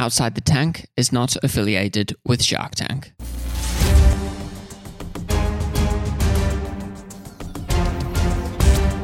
Outside the Tank is not affiliated with Shark Tank.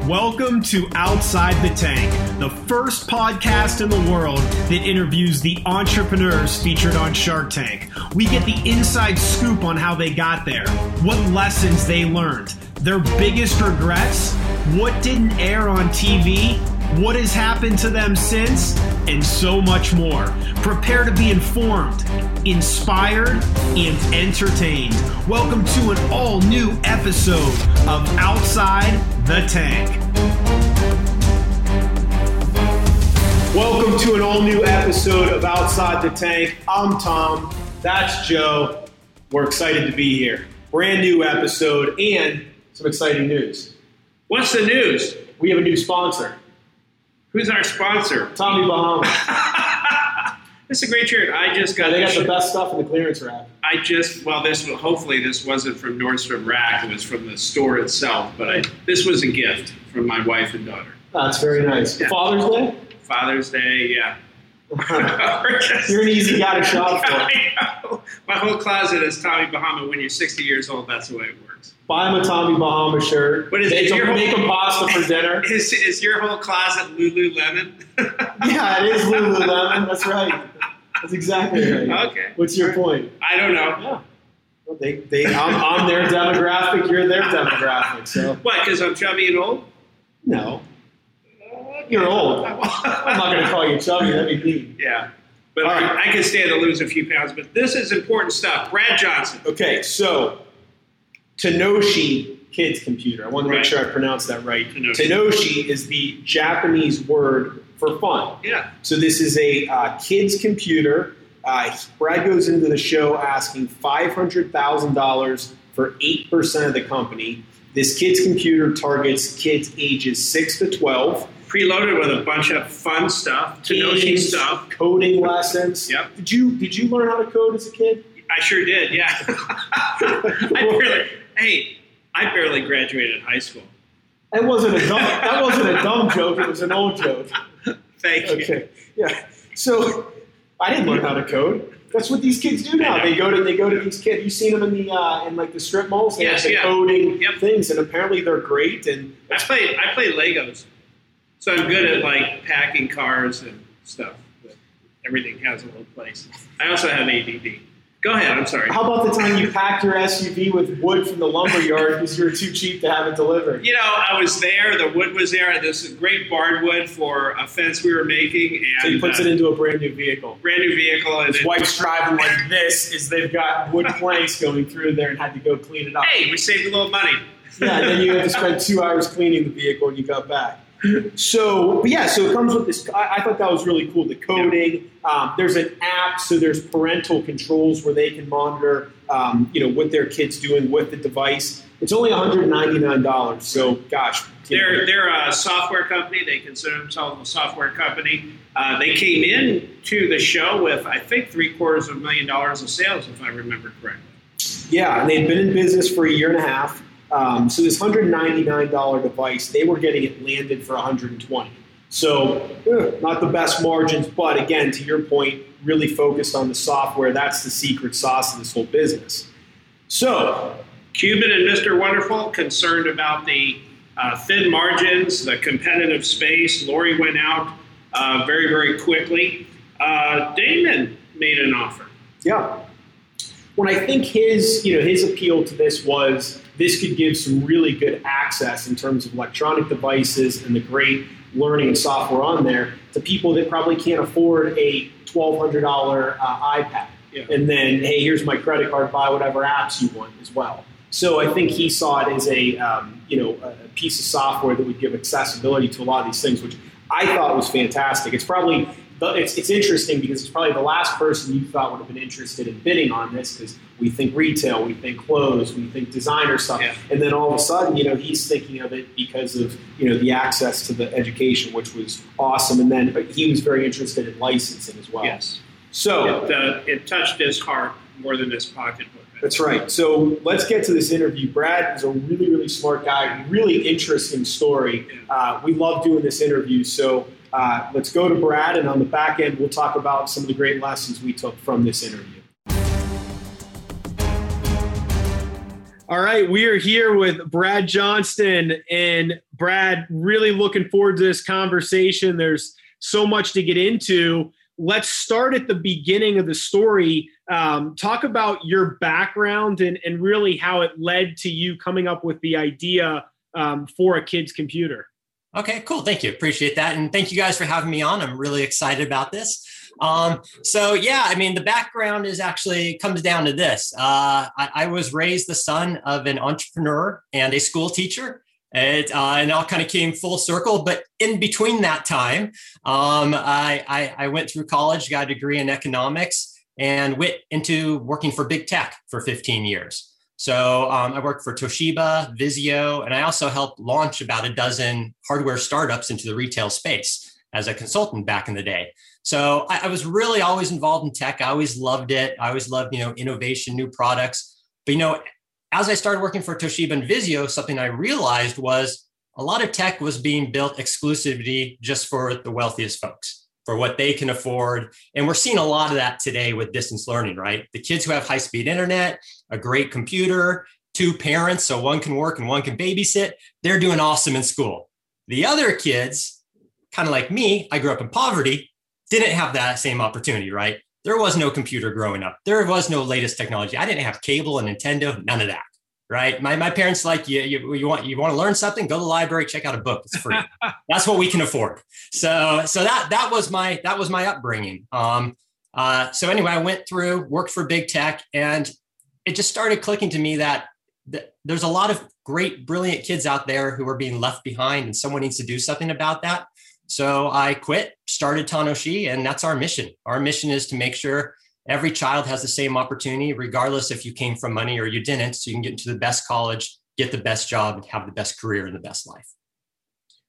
Welcome to Outside the Tank, the first podcast in the world that interviews the entrepreneurs featured on Shark Tank. We get the inside scoop on how they got there, what lessons they learned, their biggest regrets, what didn't air on TV, what has happened to them since, and so much more. Prepare to be informed, inspired, and entertained. Welcome to an all new episode of Outside the Tank. Welcome to an all new episode of Outside the Tank. I'm Tom. That's Joe. We're excited to be here. Brand new episode and some exciting news. What's the news? We have a new sponsor, Who's our sponsor? Tommy Bahama. this is a great shirt. I just got They got the best stuff in the clearance rack. I just well, this hopefully this wasn't from Nordstrom Rack. It was from the store itself. But I, this was a gift from my wife and daughter. That's very nice. Yeah. Father's Day? Father's Day, yeah. You're an easy guy to shop for. My whole closet is Tommy Bahama. When you're 60 years old, that's the way it works. Buy him a Tommy Bahama shirt. What is it? make, him, Your whole- make him pasta for dinner. Is, is your whole closet Lululemon? yeah, it is Lululemon. That's right. That's exactly right. Okay. What's your point? I don't know. Yeah. Well, they, they, I'm, I'm their demographic. You're their demographic. So What? Because I'm chubby and old? no, you're old. I'm not going to call you chubby. That'd be mean. Yeah. But All right. I, I can stand to lose a few pounds. But this is important stuff. Brad Johnson. Okay, so Tanoshi Kids Computer. I want to make Right. sure I pronounced that right. Tanoshi. Tenoshi is the Japanese word for fun. Yeah. So this is a uh, kids computer. Uh, Brad goes into the show asking five hundred thousand dollars for eight percent of the company. This kids computer targets kids ages six to twelve. Preloaded with a bunch of fun stuff, Tanoshi Games, stuff. coding lessons. Yep. Did you did you learn how to code as a kid? I sure did, yeah. I barely, hey, I barely graduated high school. That wasn't a dumb, that wasn't a dumb joke. It was an old joke. Thank you. Okay. Yeah. So I didn't learn how to code. That's what these kids do now. They go to they go to these kids. You've seen them in the uh, in like the strip malls. They Yes, have the yeah. coding Yep. things, and apparently they're great. And I play, I play Legos, so I'm good at like packing cars and stuff. But everything has a little place. I also have ADD. Go ahead. I'm sorry. how about the time you packed your SUV with wood from the lumber yard because you were too cheap to have it delivered? You know, I was there. The wood was there. This is great barnwood for a fence we were making, and So he puts uh, it into a brand new vehicle. brand new vehicle. And His it- wife's driving like this is they've got wood planks going through there and had to go clean it up. hey, we saved a little money. Yeah, and then you had to spend two hours cleaning the vehicle when you got back. So, yeah, so it comes with this. I, I thought that was really cool. The coding. Um, there's an app, so there's parental controls where they can monitor, um, you know, what their kids doing with the device. It's only 199 dollars. So, gosh, They're they're a software company. They consider themselves a software company. Uh, they came in to the show with I think three quarters of a million dollars of sales, if I remember correctly. Yeah, and they've been in business for a year and a half. Um, so this hundred ninety nine dollar device, they were getting it landed for one hundred and twenty. So not the best margins, but again, to your point, really focused on the software. That's the secret sauce of this whole business. So Cuban and Mr. Wonderful concerned about the uh, thin margins, the competitive space. Lori went out uh, very very quickly. Uh, Daymond made an offer. yeah, when I think his you know his appeal to this was this could give some really good access in terms of electronic devices and the great learning and software on there to people that probably can't afford a twelve hundred dollar uh, iPad. Yeah. And then hey, here's my credit card. Buy whatever apps you want as well. So I think he saw it as a um, you know a piece of software that would give accessibility to a lot of these things, which I thought was fantastic. It's probably but it's, it's interesting because it's probably the last person you thought would have been interested in bidding on this because we think retail, we think clothes, we think designer stuff, Yeah. and then all of a sudden, you know, he's thinking of it because of you know the access to the education, which was awesome, and then but he was very interested in licensing as well. Yes, So it, uh, it touched his heart more than his pocketbook. That's right. So let's get to this interview. Brad is a really, really smart guy. Really interesting story. Uh, we love doing this interview. So Uh, let's go to Brad, and on the back end, we'll talk about some of the great lessons we took from this interview. All right, we are here with Brad Johnston, and Brad, really looking forward to this conversation. There's so much to get into. Let's start at the beginning of the story. Um, talk about your background and, and really how it led to you coming up with the idea um, for a kid's computer. Okay, cool. Thank you. Appreciate that. And thank you guys for having me on. I'm really excited about this. Um, so yeah, I mean, the background is actually comes down to this. Uh, I, I, was raised the son of an entrepreneur and a school teacher. It, uh, all kind of came full circle. But in between that time, um, I, I, I went through college, got a degree in economics, and went into working for big tech for 15 years. So um, I worked for Toshiba, Vizio, and I also helped launch about a dozen hardware startups into the retail space as a consultant back in the day. So I, I, was really always involved in tech. I always loved it. I always loved, you know, innovation, new products. But you know, as I started working for Toshiba and Vizio, something I realized was a lot of tech was being built exclusively just for the wealthiest folks for what they can afford. And we're seeing a lot of that today with distance learning, right? The kids who have high speed internet, a great computer, two parents, so one can work and one can babysit, they're doing awesome in school. The other kids, kind of like me, I grew up in poverty, didn't have that same opportunity, right? There was no computer growing up. There was no latest technology. I didn't have cable and Nintendo, none of that right? My, my parents like you, you, you want you want to learn something, go to the library, check out a book. It's free. That's what we can afford. So so that that was my that was my upbringing. Um, uh, so anyway, I went through, worked for big tech, and it just started clicking to me that, there's a lot of great, brilliant kids out there who are being left behind, and someone needs to do something about that. So I quit, started Tanoshi, and that's our mission. Our mission is to make sure every child has the same opportunity, regardless if you came from money or you didn't. So you can get into the best college, get the best job, and have the best career and the best life.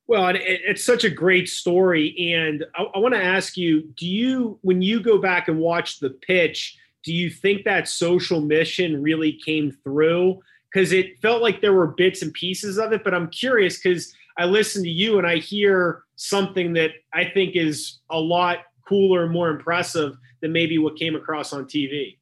Well, it's such a great story. And I, I want to ask you do you, when you go back and watch the pitch, do you think that social mission really came through? Because it felt like there were bits and pieces of it, but I'm curious because I listen to you and I hear something that I think is a lot cooler, and more impressive than maybe what came across on TV.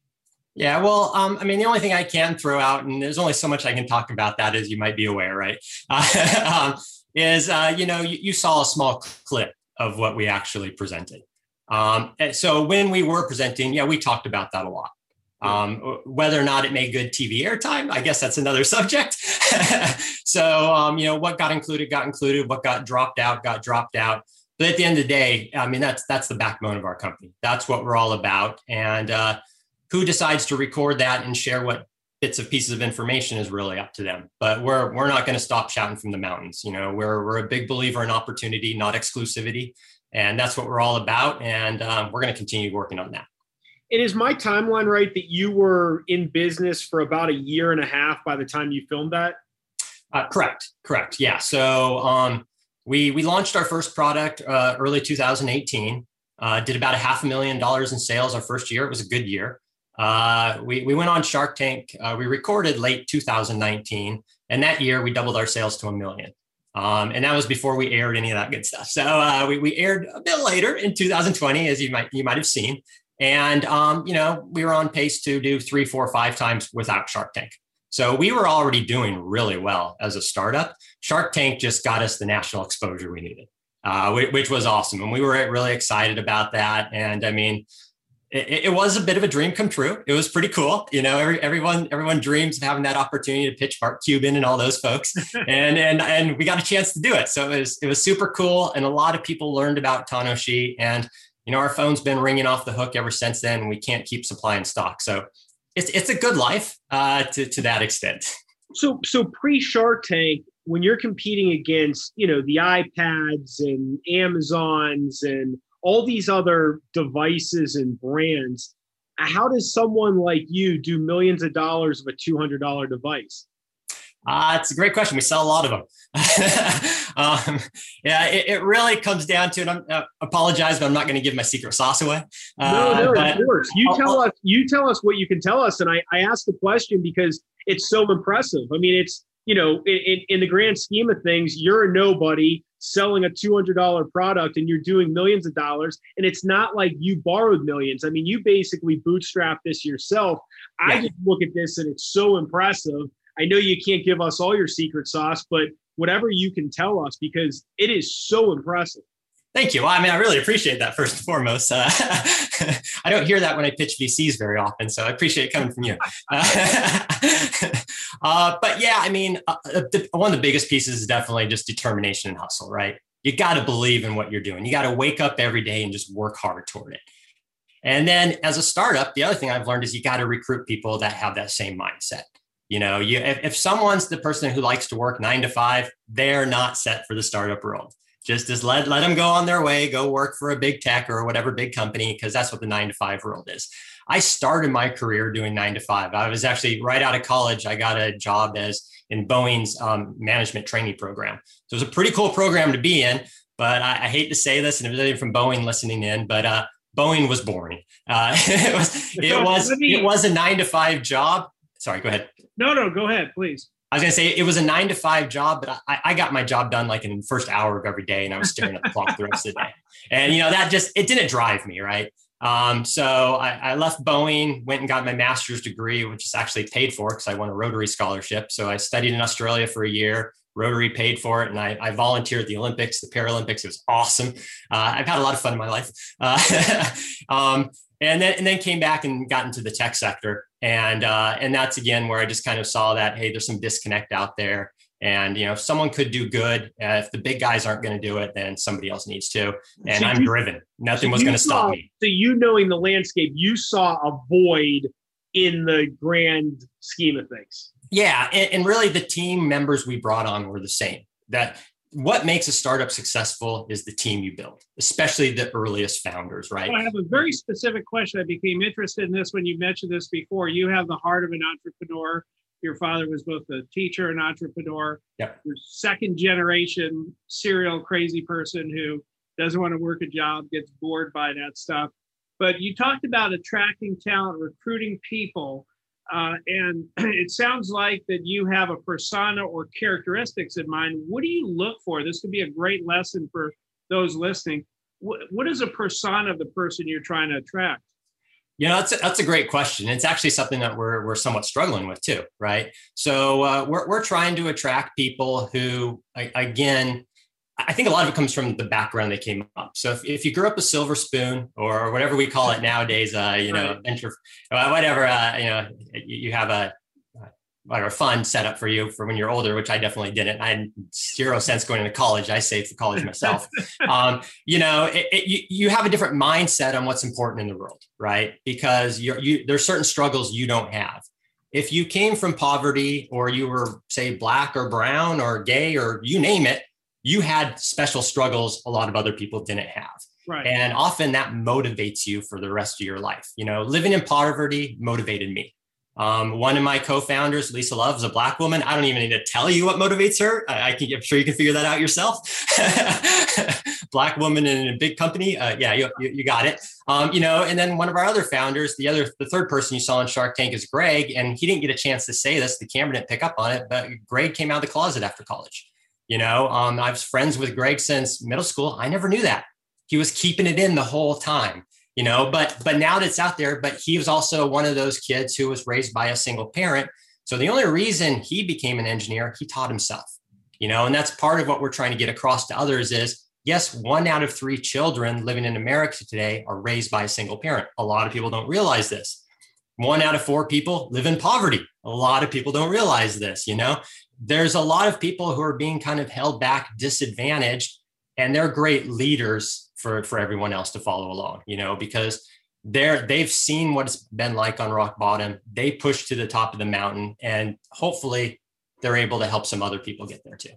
Yeah, well, um, I mean, the only thing I can throw out, and there's only so much I can talk about that, as you might be aware, right? Uh, is uh, you know you, you, saw a small clip of what we actually presented. Um, so when we were presenting, yeah, we talked about that a lot. Um, whether or not it made good TV airtime, I guess that's another subject. so um, you know what got included got included, what got dropped out got dropped out. But at the end of the day, I mean, that's that's the backbone of our company. That's what we're all about. And uh, who decides to record that and share what bits of pieces of information is really up to them. But we're we're not going to stop shouting from the mountains. You know, we're we're a big believer in opportunity, not exclusivity, and that's what we're all about. And um, we're going to continue working on that. And is my timeline right that you were in business for about a year and a half by the time you filmed that? Uh, correct. Correct. Yeah. So um, we we launched our first product uh, early 2018. Uh, did about a half a million dollars in sales our first year. It was a good year. Uh, we we went on Shark Tank. Uh, we recorded late 2019, and that year we doubled our sales to a million. Um, and that was before we aired any of that good stuff. So uh, we, we aired a bit later in 2020, as you might you might have seen. And um, you know we were on pace to do three, four, five times without Shark Tank. So we were already doing really well as a startup. Shark Tank just got us the national exposure we needed, uh, which was awesome. And we were really excited about that. And I mean, it, it, was a bit of a dream come true. It was pretty cool. You know, every, everyone everyone dreams of having that opportunity to pitch Mark Cuban and all those folks. and and and we got a chance to do it. So it was it was super cool. And a lot of people learned about Tanoshi. And you know, our phone's been ringing off the hook ever since then. And we can't keep supplying stock. So it's it's a good life uh, to to that extent. So so pre Shark Tank, when you're competing against you know the iPads and Amazons and all these other devices and brands, how does someone like you do millions of dollars of a two hundred dollar device? Uh, it's a great question. We sell a lot of them. um, yeah, it, it, really comes down to, and I uh, apologize, but I'm not going to give my secret sauce away. Uh, no, no, of course. You I'll, tell I'll, us. You tell us what you can tell us, and I, I asked the question because it's so impressive. I mean, it's you know, in, in the grand scheme of things, you're a nobody. Selling a $200 product and you're doing millions of dollars. And it's not like you borrowed millions. I mean, you basically bootstrapped this yourself. Yeah. I just look at this and it's so impressive. I know you can't give us all your secret sauce, but whatever you can tell us because it is so impressive. Thank you. Well, I mean, I really appreciate that first and foremost. Uh, I don't hear that when I pitch VCs very often, so I appreciate it coming from you. Uh, but yeah, I mean, uh, the, one of the biggest pieces is definitely just determination and hustle, right? You got to believe in what you're doing. You got to wake up every day and just work hard toward it. And then as a startup, the other thing I've learned is you got to recruit people that have that same mindset. You know, you if, if someone's the person who likes to work nine to five, they're not set for the startup world just just let let them go on their way go work for a big tech or whatever big company because that's what the nine to five world is i started my career doing nine to five. I was actually right out of college i got a job as in boeing's um, management training program. So it was a pretty cool program to be in but i, I hate to say this and if anyone from boeing listening in but uh, boeing was boring. Uh, it was it was it was a nine to five job. Sorry go ahead. No no go ahead please. I was gonna say it was a nine to five job, but I, I, got my job done like in the first hour of every day, and I was staring at the clock the rest of the day. And you know that just it didn't drive me right. Um, so I, I, left Boeing, went and got my master's degree, which is actually paid for because I won a Rotary scholarship. So I studied in Australia for a year. Rotary paid for it, and I, I volunteered at the Olympics, the Paralympics. It was awesome. Uh, I've had a lot of fun in my life. Uh, um, and then and then came back and got into the tech sector and uh, and that's again where I just kind of saw that hey, there's some disconnect out there, and you know, if someone could do good, uh, if the big guys aren't going to do it, then somebody else needs to. And so I'm you, driven. Nothing so was going to stop me. So you knowing the landscape, you saw a void in the grand scheme of things. Yeah, and, and really, the team members we brought on were the same. That what makes a startup successful is the team you build, especially the earliest founders, right? I have a very specific question. I became interested in this when you mentioned this before. You have the heart of an entrepreneur. Your father was both a teacher and entrepreneur. Yep. You're second generation serial crazy person who doesn't want to work a job, gets bored by that stuff. But you talked about attracting talent, recruiting people. Uh, and it sounds like that you have a persona or characteristics in mind. What do you look for? This could be a great lesson for those listening. What, what is a persona of the person you're trying to attract? You know, that's a, that's a great question. It's actually something that we're, we're somewhat struggling with too, right? So uh, we're, we're trying to attract people who, again, I think a lot of it comes from the background they came up. So if, if you grew up a silver spoon or whatever we call it nowadays, uh, you know, venture, uh, whatever, uh, you know, you have a whatever fund set up for you for when you're older, which I definitely didn't. I had zero sense going into college. I saved for college myself. um, you know, it, it, you, you have a different mindset on what's important in the world, right? Because you're, you, there's certain struggles you don't have. If you came from poverty or you were say black or brown or gay or you name it, you had special struggles a lot of other people didn't have. Right. And often that motivates you for the rest of your life. You know, living in poverty motivated me. Um, one of my co-founders, Lisa Love, is a black woman. I don't even need to tell you what motivates her. I, I can, I'm sure you can figure that out yourself. black woman in a big company. Uh, yeah, you, you, got it. Um, you know, and then one of our other founders, the other, the third person you saw in Shark Tank is Greg, and he didn't get a chance to say this. The camera didn't pick up on it, but Greg came out of the closet after college. You know, um, I was friends with Greg since middle school. I never knew that. He was keeping it in the whole time, you know, but but now that it's out there, but he was also one of those kids who was raised by a single parent. So the only reason he became an engineer, he taught himself, you know, and that's part of what we're trying to get across to others is yes, one out of three children living in America today are raised by a single parent. A lot of people don't realize this. One out of four people live in poverty. A lot of people don't realize this, you know there's a lot of people who are being kind of held back, disadvantaged, and they're great leaders for, for everyone else to follow along, you know, because they're they've seen what it's been like on rock bottom. They push to the top of the mountain and hopefully they're able to help some other people get there too.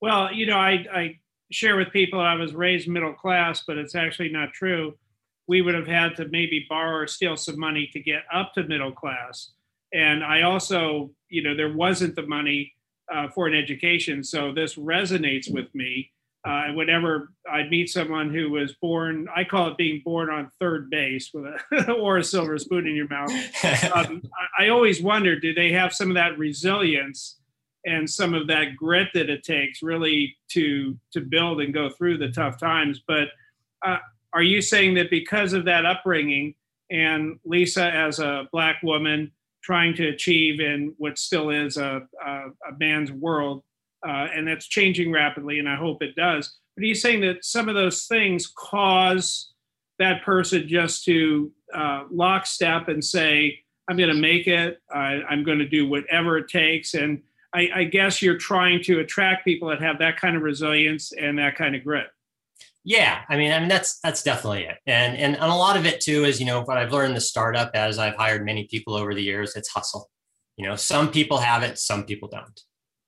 Well, you know, I, I share with people I was raised middle class, but it's actually not true. We would have had to maybe borrow or steal some money to get up to middle class and I also, you know, there wasn't the money uh, for an education, so this resonates with me. Uh, whenever I'd meet someone who was born, I call it being born on third base with a or a silver spoon in your mouth. Um, I, I always wonder, do they have some of that resilience and some of that grit that it takes really to to build and go through the tough times. But uh, are you saying that because of that upbringing and Lisa as a black woman trying to achieve in what still is a, a, a man's world, uh, and that's changing rapidly, and I hope it does. But he's saying that some of those things cause that person just to uh, lockstep and say, I'm going to make it. I, I'm going to do whatever it takes. And I, I, guess you're trying to attract people that have that kind of resilience and that kind of grit. Yeah, I mean, I mean that's that's definitely it, and and, and a lot of it too is you know what I've learned the startup as I've hired many people over the years. It's hustle. You know, some people have it, some people don't.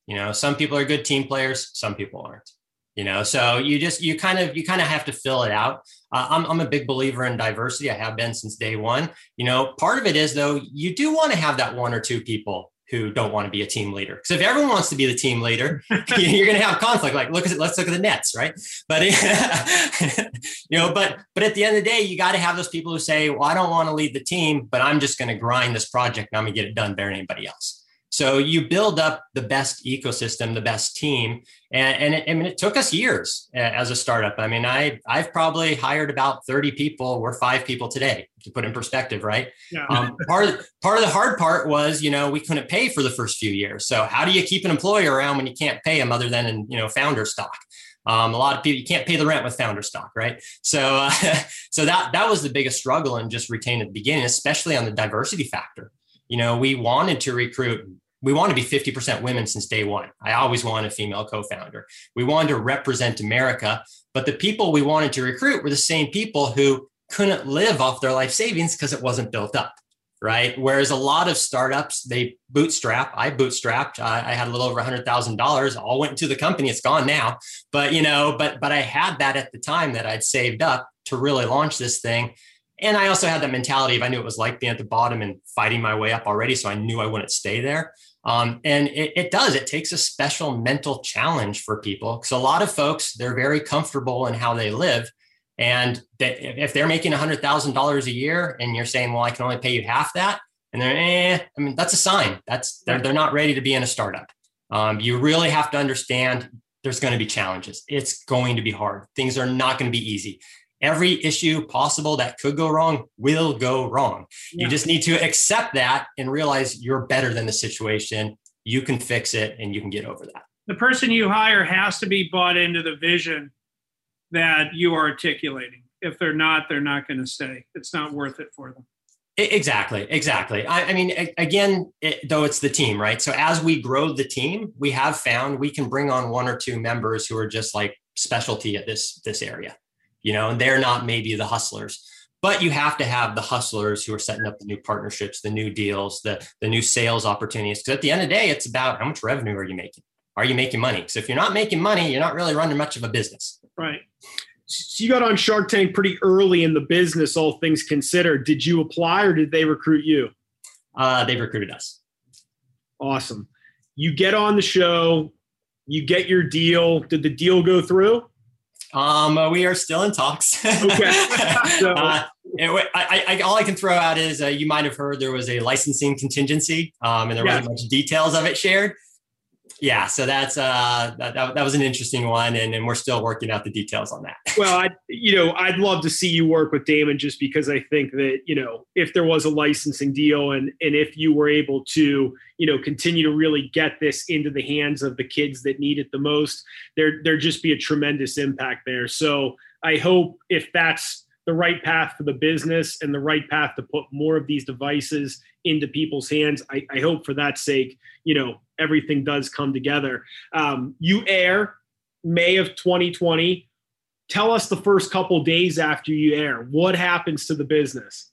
You know, some people are good team players, some people aren't. You know so you just you kind of you kind of have to fill it out. Uh, I'm, I'm a big believer in diversity. I have been since day one. You know part of it is though you do want to have that one or two people who don't want to be a team leader. Because if everyone wants to be the team leader you're going to have conflict. Like look at let's look at the nets right? But you know but but at the end of the day you got to have those people who say well i don't want to lead the team but i'm just going to grind this project and i'm going to get it done better than anybody else so you build up the best ecosystem, the best team, and, and it, I mean it took us years as a startup. I mean I I've probably hired about thirty people. We're five people today to put in perspective, right? Yeah. Um, part of part of the hard part was you know we couldn't pay for the first few years. So how do you keep an employee around when you can't pay them other than in you know founder stock? Um, a lot of people you can't pay the rent with founder stock, right? So uh, so that that was the biggest struggle and just retain at the beginning, especially on the diversity factor you know, we wanted to recruit we want to be 50% women since day one. I always wanted a female co founder. We wanted to represent America, but the people we wanted to recruit were the same people who couldn't live off their life savings because it wasn't built up. Right. Whereas a lot of startups, they bootstrap. I bootstrapped. I, I had a little over $100,000. All went into the company. It's gone now. But, you know, but, but I had that at the time that I'd saved up to really launch this thing and I also had that mentality of I knew it was like being at the bottom and fighting my way up already. So I knew I wouldn't stay there. Um, and it, it, does, it takes a special mental challenge for people. Because a lot of folks, they're very comfortable in how they live. And that if they're making $100,000 a year and you're saying, well, I can only pay you half that, and they're, eh, I mean, that's a sign. That's they're, they're not ready to be in a startup. Um, you really have to understand there's going to be challenges. It's going to be hard. Things are not going to be easy every issue possible that could go wrong will go wrong. Yeah. You just need to accept that and realize you're better than the situation. You can fix it and you can get over that. The person you hire has to be bought into the vision that you are articulating. If they're not, they're not going to stay. It's not worth it for them. Exactly, exactly. I, I mean, again, it, though it's the team, right? So as we grow the team, we have found we can bring on one or two members who are just like specialty at this this area you know, and they're not maybe the hustlers. But you have to have the hustlers who are setting up the new partnerships, the new deals, the, the new sales opportunities. Because at the end of the day, it's about how much revenue are you making? Are you making money? So if you're not making money, you're not really running much of a business. Right. So you got on Shark Tank pretty early in the business, all things considered. Did you apply or did they recruit you? Uh, they recruited us. Awesome. You get on the show, you get your deal. Did the deal go through? Um, uh, we are still in talks. Okay. so. uh, I, I, all I can throw out is uh, you might have heard there was a licensing contingency, um, and there yeah. wasn't much details of it shared yeah so that's uh that, that, was an interesting one and, and we're still working out the details on that. Well i you know i'd love to see you work with Daymond just because i think that you know if there was a licensing deal and and if you were able to you know continue to really get this into the hands of the kids that need it the most there there'd just be a tremendous impact there. So i hope if that's the right path for the business and the right path to put more of these devices into people's hands. I, I hope for that sake, you know, everything does come together. Um, you air May of 2020. Tell us the first couple days after you air. What happens to the business?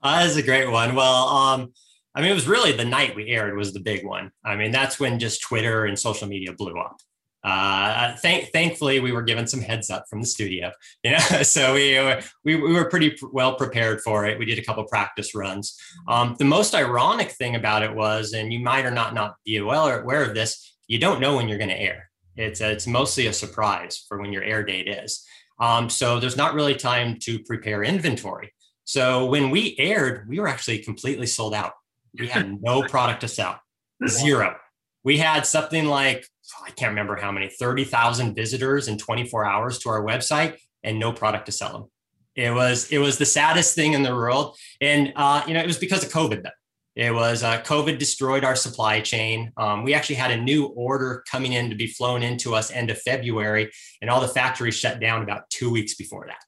Uh, that's a great one. Well, um, I mean, it was really the night we aired was the big one. I mean, that's when just Twitter and social media blew up uh, thank, thankfully we were given some heads up from the studio. You know so we, we, we were pretty well prepared for it. We did a couple practice runs. Um, the most ironic thing about it was and you might or not not be well aware of this you don't know when you're going to air. It's a, it's mostly a surprise for when your air date is. Um, so there's not really time to prepare inventory. So when we aired we were actually completely sold out. We had no product to sell. Zero. We had something like I can't remember how many 30,000 visitors in 24 hours to our website and no product to sell them. It was it was the saddest thing in the world, and uh, you know it was because of COVID. Though. It was uh, COVID destroyed our supply chain. Um, we actually had a new order coming in to be flown into us end of February, and all the factories shut down about two weeks before that.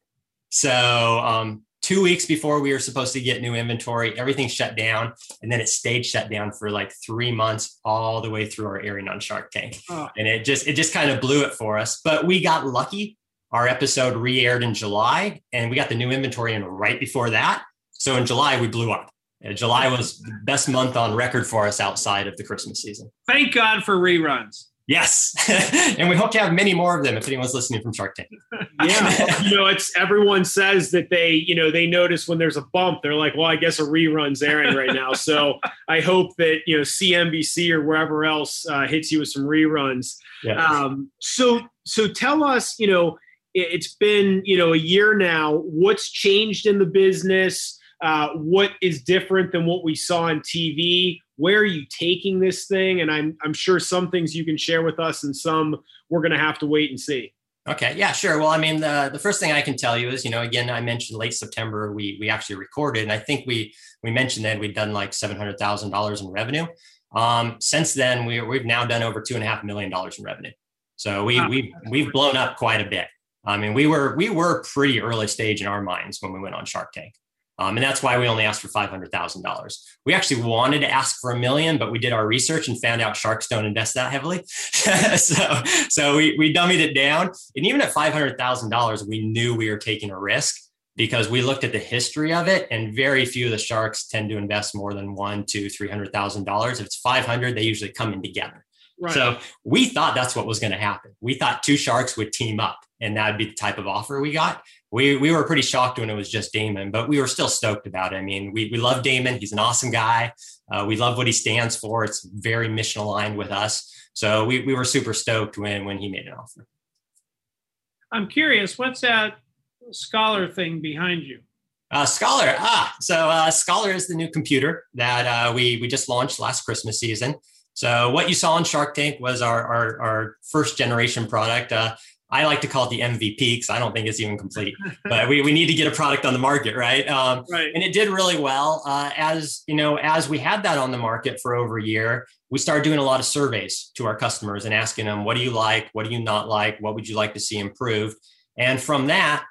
So um, two weeks before we were supposed to get new inventory, everything shut down, and then it stayed shut down for like three months, all the way through our airing on Shark Tank, oh. and it just it just kind of blew it for us. But we got lucky our episode re aired in July, and we got the new inventory in right before that. So in July, we blew up. July was the best month on record for us outside of the Christmas season. Thank God for reruns. Yes, and we hope to have many more of them if anyone's listening from Shark Tank. yeah, you know, it's everyone says that they, you know, they notice when there's a bump. They're like, "Well, I guess a rerun's airing right now." so I hope that you know CNBC or wherever else uh, hits you with some reruns. Yes. Um, so, so tell us, you know, it's been you know a year now what's changed in the business uh, what is different than what we saw on tv where are you taking this thing? And i'm i'm sure some things you can share with us and some we're going to have to wait and see. Okay yeah sure. Well i mean the, the first thing i can tell you is you know again i mentioned late september we we actually recorded and i think we we mentioned that we'd done like $700000 in revenue. Um, since then we, we've now done over two and a half million dollars in revenue. So we, wow. we we've blown up quite a bit. I mean, we were we were pretty early stage in our minds when we went on Shark Tank. Um, and that's why we only asked for five hundred thousand dollars. We actually wanted to ask for a million, but we did our research and found out sharks don't invest that heavily. so, so we we dummied it down. And even at five hundred thousand dollars, we knew we were taking a risk because we looked at the history of it, and very few of the sharks tend to invest more than one to $300,000. If it's five hundred, they usually come in together. Right. So we thought that's what was going to happen. We thought two sharks would team up and that'd be the type of offer we got. We, we were pretty shocked when it was just Daymond, but we were still stoked about it. I mean, we, we love Daymond. He's an awesome guy. Uh, we love what he stands for. It's very mission aligned with us. So we, we were super stoked when, when he made an offer. I'm curious, what's that Scholar thing behind you? Uh, Scholar, ah, so uh, Scholar is the new computer that uh, we we just launched last Christmas season. So what you saw on Shark Tank was our our, our first generation product. I like to call it the MVP because I don't think it's even complete. but we, we need to get a product on the market, right? Um, right. And it did really well. Uh, as you know, as we had that on the market for over a year, we started doing a lot of surveys to our customers and asking them, "What do you like? What do you not like? What would you like to see improved?" And from that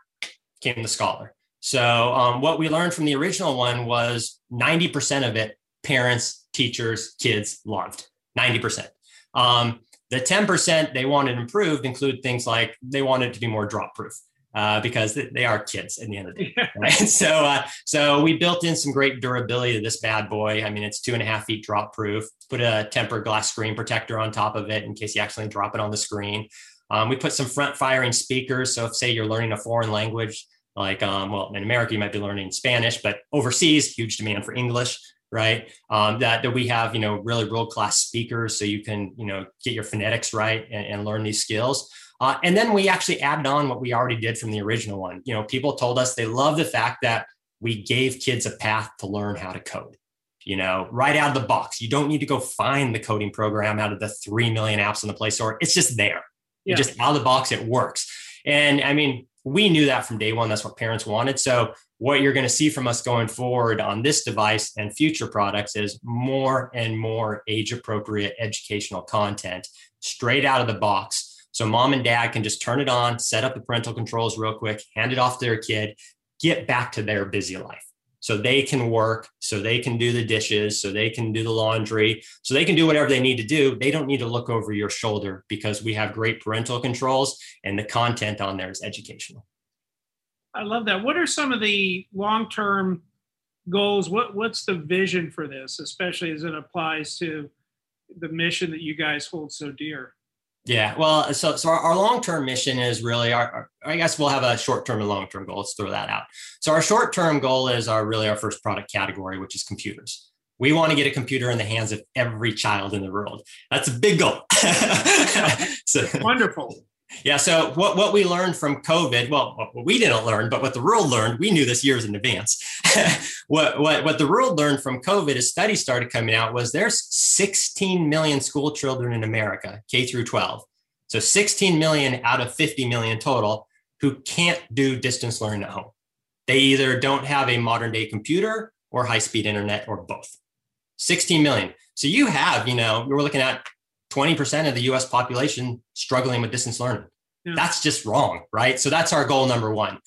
came the Scholar. So um, what we learned from the original one was 90% of it, parents, teachers, kids loved. 90%. Um, the 10% they wanted improved include things like they wanted to be more drop proof. Uh, because they are kids at the end of the day. Right? so, uh, so we built in some great durability to this bad boy. I mean, it's two and a half feet drop proof. Put a tempered glass screen protector on top of it in case you accidentally drop it on the screen. Um, we put some front firing speakers. So, if say you're learning a foreign language, like um, well, in America you might be learning Spanish, but overseas, huge demand for English right? Um, that, that we have, you know, really world class speakers so you can, you know, get your phonetics right and, and learn these skills. Uh, and then we actually added on what we already did from the original one. You know, people told us they love the fact that we gave kids a path to learn how to code. You know, right out of the box. You don't need to go find the coding program out of the 3 million apps in the Play Store. It's just there. Yeah. Just out of the box, it works. And I mean, we knew that from day one. That's what parents wanted. So what you're going to see from us going forward on this device and future products is more and more age appropriate educational content straight out of the box. So mom and dad can just turn it on, set up the parental controls real quick, hand it off to their kid, get back to their busy life. So they can work, so they can do the dishes, so they can do the laundry, so they can do whatever they need to do. They don't need to look over your shoulder because we have great parental controls and the content on there is educational. I love that. What are some of the long term goals? What What's the vision for this, especially as it applies to the mission that you guys hold so dear? Yeah, well, so so our, our long term mission is really our, our, I guess we'll have a short term and long term goal. Let's throw that out. So our short term goal is our really our first product category, which is computers. We want to get a computer in the hands of every child in the world. That's a big goal. so, Wonderful. Yeah. So what, what we learned from COVID, well, what we didn't learn, but what the world learned, we knew this years in advance. what, what, what the world learned from COVID as studies started coming out was there's 16 million school children in America, K through 12. So 16 million out of 50 million total who can't do distance learning at home. They either don't have a modern day computer or high speed internet or both. 16 million. So you have, you know, we're looking at 20% of the US population struggling with distance learning. Yeah. That's just wrong, right? So that's our goal number one.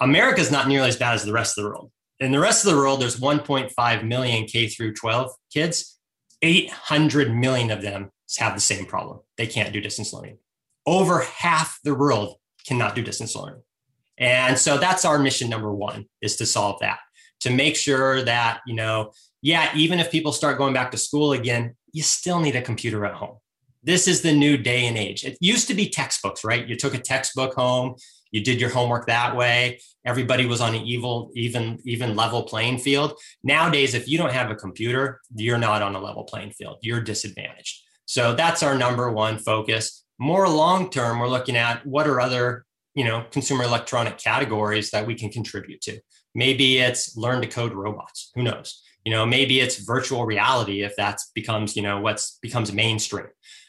America's not nearly as bad as the rest of the world. In the rest of the world, there's 1.5 million K through 12 kids. 800 million of them have the same problem. They can't do distance learning. Over half the world cannot do distance learning. And so that's our mission number one is to solve that, to make sure that, you know, yeah, even if people start going back to school again, you still need a computer at home. This is the new day and age. It used to be textbooks, right? You took a textbook home, you did your homework that way. Everybody was on an evil, even, even level playing field. Nowadays, if you don't have a computer, you're not on a level playing field. You're disadvantaged. So that's our number one focus. More long term, we're looking at what are other you know consumer electronic categories that we can contribute to maybe it's learn to code robots who knows you know maybe it's virtual reality if that becomes you know what's becomes mainstream.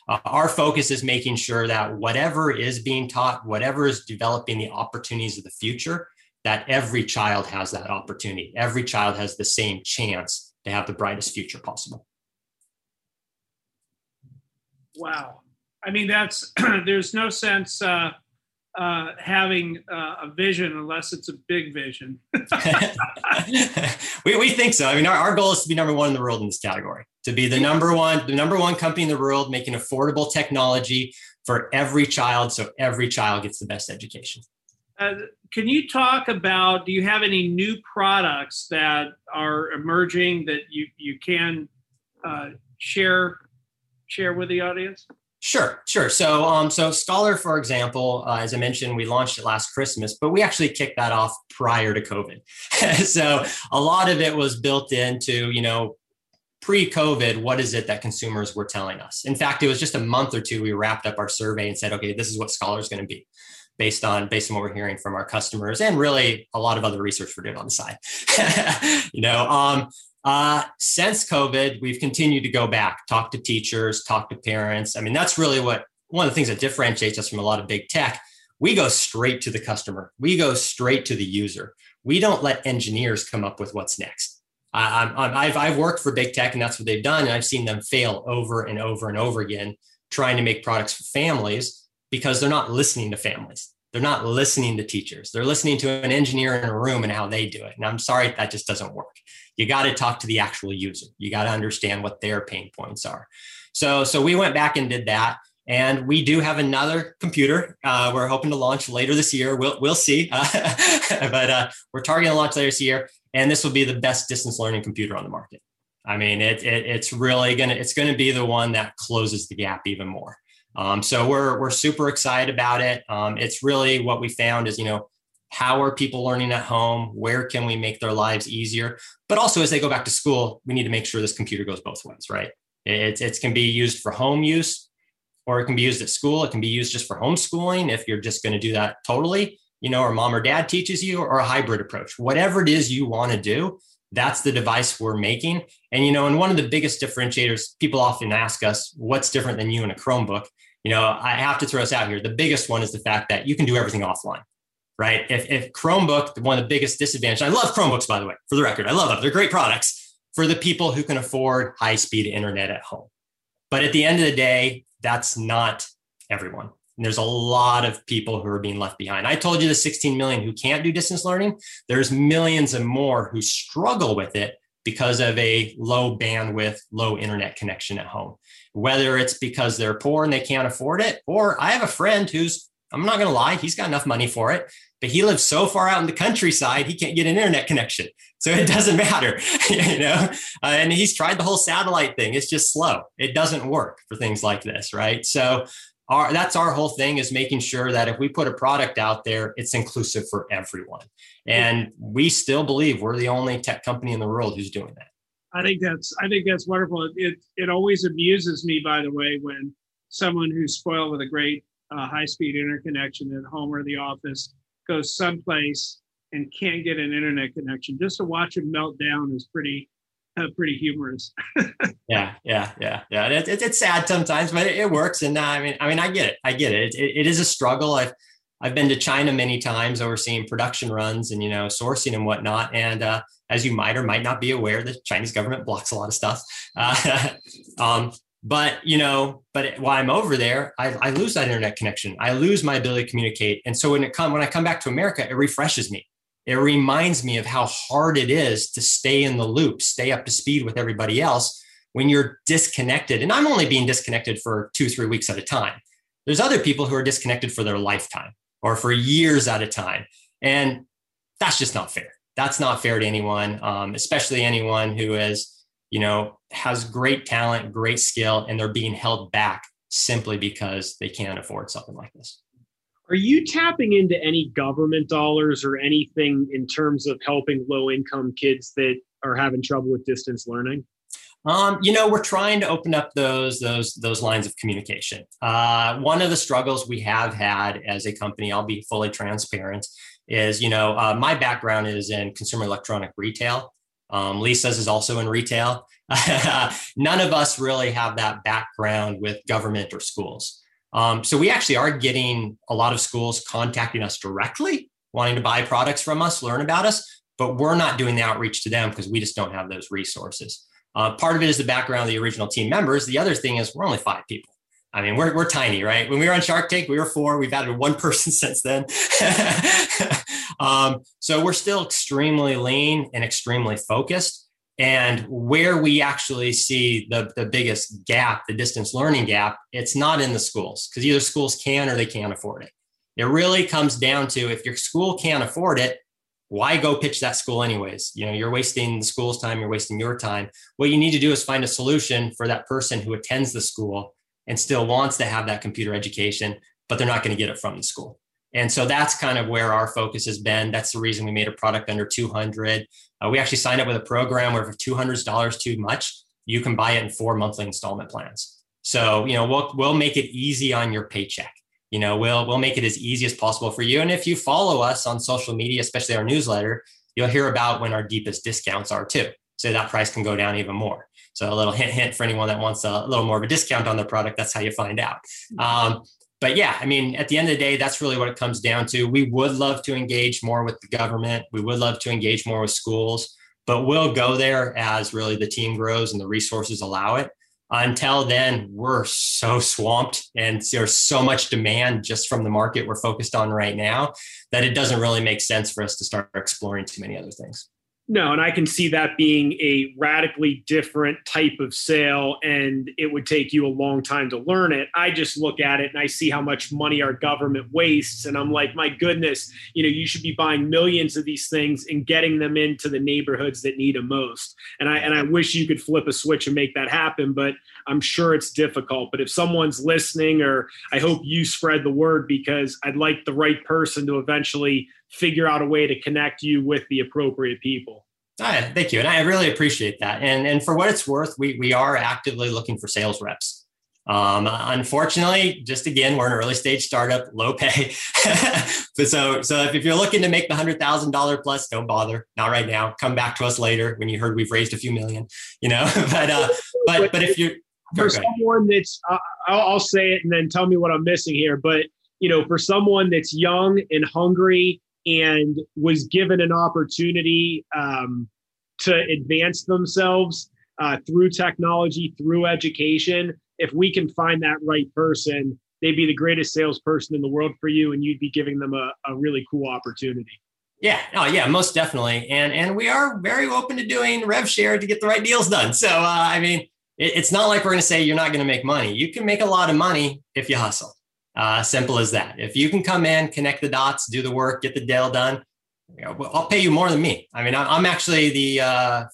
Uh, our focus is making sure that whatever is being taught whatever is developing the opportunities of the future that every child has that opportunity. Every child has the same chance to have the brightest future possible. Wow. I mean that's there's no sense uh uh, having uh, a vision unless it's a big vision. we, we think so. I mean, our, our goal is to be number one in the world in this category, to be the number one, the number one company in the world making affordable technology for every child, so every child gets the best education. Uh, can you talk about? Do you have any new products that are emerging that you you can uh, share share with the audience? Sure, sure. So, um, so Scholar, for example, uh, as I mentioned, we launched it last Christmas, but we actually kicked that off prior to COVID. so, a lot of it was built into, you know, pre-COVID. What is it that consumers were telling us? In fact, it was just a month or two we wrapped up our survey and said, okay, this is what Scholar is going to be based on based on what we're hearing from our customers and really a lot of other research we're doing on the side you know um, uh, since COVID, we've continued to go back, talk to teachers, talk to parents. I mean, that's really what one of the things that differentiates us from a lot of big tech. We go straight to the customer. We go straight to the user. We don't let engineers come up with what's next. I, have I've worked for big tech, and that's what they've done. And I've seen them fail over and over and over again trying to make products for families because they're not listening to families. They're not listening to teachers. They're listening to an engineer in a room and how they do it. And I'm sorry, that just doesn't work you got to talk to the actual user. You got to understand what their pain points are. So, so we went back and did that. And we do have another computer. Uh, we're hoping to launch later this year. We'll, we'll see. Uh, but uh, we're targeting to launch later this year. And this will be the best distance learning computer on the market. I mean, it, it it's really gonna it's gonna be the one that closes the gap even more. Um, so we're we're super excited about it. Um, it's really what we found is you know how are people learning at home? Where can we make their lives easier? But also as they go back to school we need to make sure this computer goes both ways right? It, it can be used for home use or it can be used at school. It can be used just for homeschooling if you're just going to do that totally you know or mom or dad teaches you or a hybrid approach. Whatever it is you want to do that's the device we're making. And you know and one of the biggest differentiators people often ask us what's different than you in a chromebook? You know i have to throw this out here. The biggest one is the fact that you can do everything offline right? If, if Chromebook, one of the biggest disadvantages, I love Chromebooks, by the way, for the record, I love them. They're great products for the people who can afford high speed internet at home. But at the end of the day, that's not everyone. And there's a lot of people who are being left behind. I told you the 16 million who can't do distance learning. There's millions and more who struggle with it because of a low bandwidth, low internet connection at home. Whether it's because they're poor and they can't afford it, or I have a friend who's I'm not going to lie, he's got enough money for it, but he lives so far out in the countryside, he can't get an internet connection. So it doesn't matter, you know? Uh, and he's tried the whole satellite thing. It's just slow. It doesn't work for things like this, right? So our, that's our whole thing is making sure that if we put a product out there, it's inclusive for everyone. And we still believe we're the only tech company in the world who's doing that. I think that's I think that's wonderful. It it always amuses me, by the way, when someone who's spoiled with a great uh, high speed interconnection at home or the office goes someplace and can't get an internet connection. Just to watch him melt down is pretty uh, pretty humorous. yeah, yeah, yeah, yeah. It, it, it's sad sometimes, but it, it works. And uh, I mean, I mean, I get it. I get it. it. It is a struggle. I've I've been to China many times, overseeing production runs and you know sourcing and whatnot. And uh, as you might or might not be aware, the Chinese government blocks a lot of stuff. Uh, um, but you know, but while I'm over there, I, I, lose that internet connection. I lose my ability to communicate. And so when it come when I come back to America, it refreshes me. It reminds me of how hard it is to stay in the loop, stay up to speed with everybody else when you're disconnected. And I'm only being disconnected for two, three weeks at a time. There's other people who are disconnected for their lifetime or for years at a time. And that's just not fair. That's not fair to anyone, um, especially anyone who is, you know, has great talent, great skill, and they're being held back simply because they can't afford something like this. Are you tapping into any government dollars or anything in terms of helping low income kids that are having trouble with distance learning? Um, you know, we're trying to open up those those those lines of communication. Uh, one of the struggles we have had as a company, I'll be fully transparent, is you know uh, my background is in consumer electronic retail. Um, Lisa's is also in retail. None of us really have that background with government or schools. Um, so we actually are getting a lot of schools contacting us directly, wanting to buy products from us, learn about us, but we're not doing the outreach to them because we just don't have those resources. Uh, part of it is the background of the original team members. The other thing is we're only five people. I mean, we're, we're tiny, right? When we were on Shark Tank, we were four. We've added one person since then. um, so we're still extremely lean and extremely focused. And where we actually see the, the biggest gap, the distance learning gap, it's not in the schools because either schools can or they can't afford it. It really comes down to if your school can't afford it, why go pitch that school anyways? You know, you're wasting the school's time, you're wasting your time. What you need to do is find a solution for that person who attends the school and still wants to have that computer education, but they're not going to get it from the school. And so that's kind of where our focus has been. That's the reason we made a product under 200. Uh, we actually signed up with a program where if $200 is too much, you can buy it in four monthly installment plans. So, you know, we'll, we'll make it easy on your paycheck. You know, we'll, we'll make it as easy as possible for you. And if you follow us on social media, especially our newsletter, you'll hear about when our deepest discounts are too. So that price can go down even more. So a little hint, hint for anyone that wants a little more of a discount on their product. That's how you find out. Um, but yeah, I mean, at the end of the day, that's really what it comes down to. We would love to engage more with the government. We would love to engage more with schools, but we'll go there as really the team grows and the resources allow it. Until then, we're so swamped and there's so much demand just from the market we're focused on right now that it doesn't really make sense for us to start exploring too many other things. No, and I can see that being a radically different type of sale, and it would take you a long time to learn it. I just look at it and I see how much money our government wastes, and I'm like, my goodness, you know, you should be buying millions of these things and getting them into the neighborhoods that need them most. And I and I wish you could flip a switch and make that happen, but I'm sure it's difficult. But if someone's listening, or I hope you spread the word because I'd like the right person to eventually figure out a way to connect you with the appropriate people. Oh, thank you. And I really appreciate that. And, and for what it's worth, we, we are actively looking for sales reps. Um, unfortunately, just again, we're an early stage startup, low pay. so, so if, if, you're looking to make the hundred thousand dollar plus, don't bother. Not right now. Come back to us later when you heard we've raised a few million. You know, but uh, but but if you for someone that's, uh, I'll, I'll say it and then tell me what I'm missing here. But you know, for someone that's young and hungry and was given an opportunity um, to advance themselves uh, through technology, through education. If we can find that right person, they'd be the greatest salesperson in the world for you, and you'd be giving them a, a really cool opportunity. Yeah, oh yeah, most definitely, and and we are very open to doing rev share to get the right deals done. So uh, I mean, it, it's not like we're going to say you're not going to make money. You can make a lot of money if you hustle. Uh, simple as that. If you can come in, connect the dots, do the work, get the deal done, you know, I'll pay you more than me. I mean, I'm actually the, uh,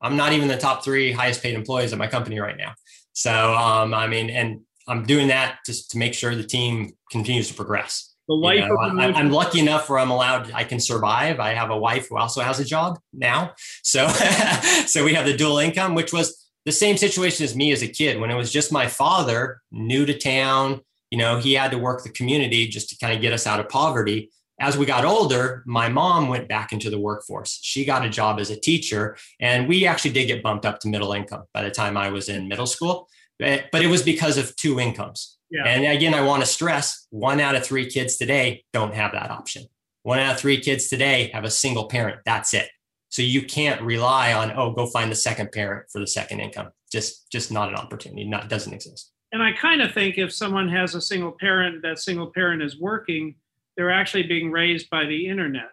I'm not even the top three highest paid employees at my company right now. So, um, I mean, and I'm doing that just to make sure the team continues to progress. The life you know, I, I'm lucky enough where I'm allowed, I can survive. I have a wife who also has a job now. So, so we have the dual income, which was the same situation as me as a kid when it was just my father new to town, you know, he had to work the community just to kind of get us out of poverty. as we got older, my mom went back into the workforce. She got a job as a teacher, and we actually did get bumped up to middle income by the time I was in middle school. Eh, but it was because of two incomes. Yeah. And again, I want to stress one out of three kids today don't have that option. One out of three kids today have a single parent. That's it. So you can't rely on, oh, go find the second parent for the second income. Just just not an opportunity. Not doesn't exist. And I kind of think if someone has a single parent, that single parent is working, they're actually being raised by the internet.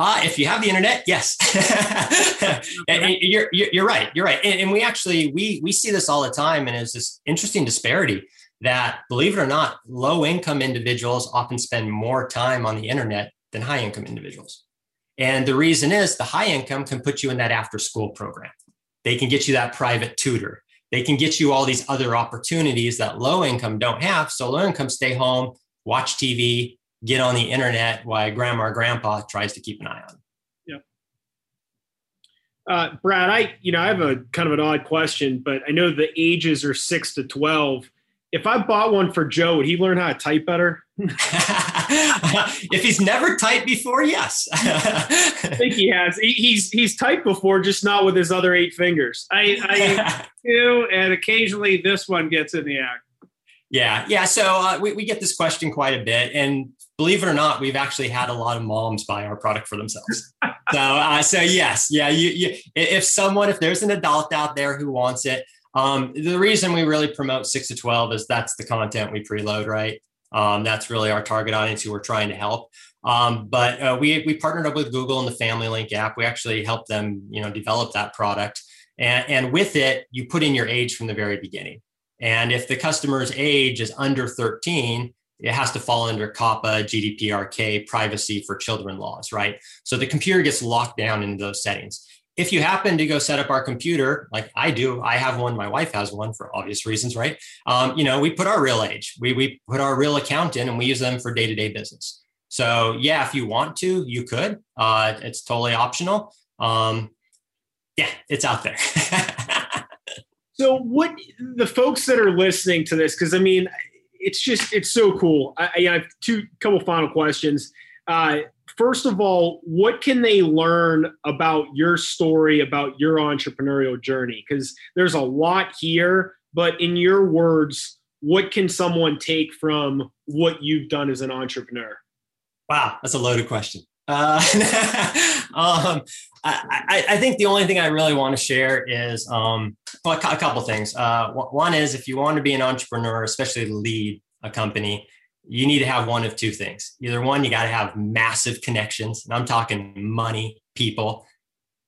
Ah, if you have the internet, yes, you're, you're right. You're right, and, and, we actually we we see this all the time, and it's this interesting disparity that, believe it or not, low income individuals often spend more time on the internet than high income individuals, and the reason is the high income can put you in that after school program, they can get you that private tutor, they can get you all these other opportunities that low income don't have. So low income stay home, watch TV, get on the internet while grandma or grandpa tries to keep an eye on. Yeah. Uh, Brad, I you know I have a kind of an odd question, but I know the ages are six to twelve. If I bought one for Joe, would he learn how to type better? if he's never typed before, yes. I think he has. He, he's he's typed before, just not with his other eight fingers. I, I do, and occasionally this one gets in the act. Yeah, yeah. So uh, we, we get this question quite a bit, and believe it or not, we've actually had a lot of moms buy our product for themselves. so, uh, so yes, yeah. You, you, if someone, if there's an adult out there who wants it, um, the reason we really promote six to twelve is that's the content we preload, right? Um, that's really our target audience who we're trying to help. Um, but uh, we we partnered up with Google and the Family Link app. We actually helped them, you know, develop that product. And, and with it, you put in your age from the very beginning. And if the customer's age is under 13, it has to fall under COPPA, GDPRK, privacy for children laws, right? So the computer gets locked down in those settings. If you happen to go set up our computer, like I do, I have one, my wife has one for obvious reasons, right? Um, you know, we put our real age, we, we put our real account in and we use them for day to day business. So, yeah, if you want to, you could. Uh, it's totally optional. Um, yeah, it's out there. So, what the folks that are listening to this, because I mean, it's just it's so cool. I, I have two couple final questions. Uh, first of all, what can they learn about your story, about your entrepreneurial journey? Because there's a lot here, but in your words, what can someone take from what you've done as an entrepreneur? Wow, that's a loaded question. Uh, um, I, I, think the only thing I really want to share is um, a couple things. Uh, one is if you want to be an entrepreneur, especially lead a company, you need to have one of two things. Either one, you got to have massive connections, and I'm talking money, people,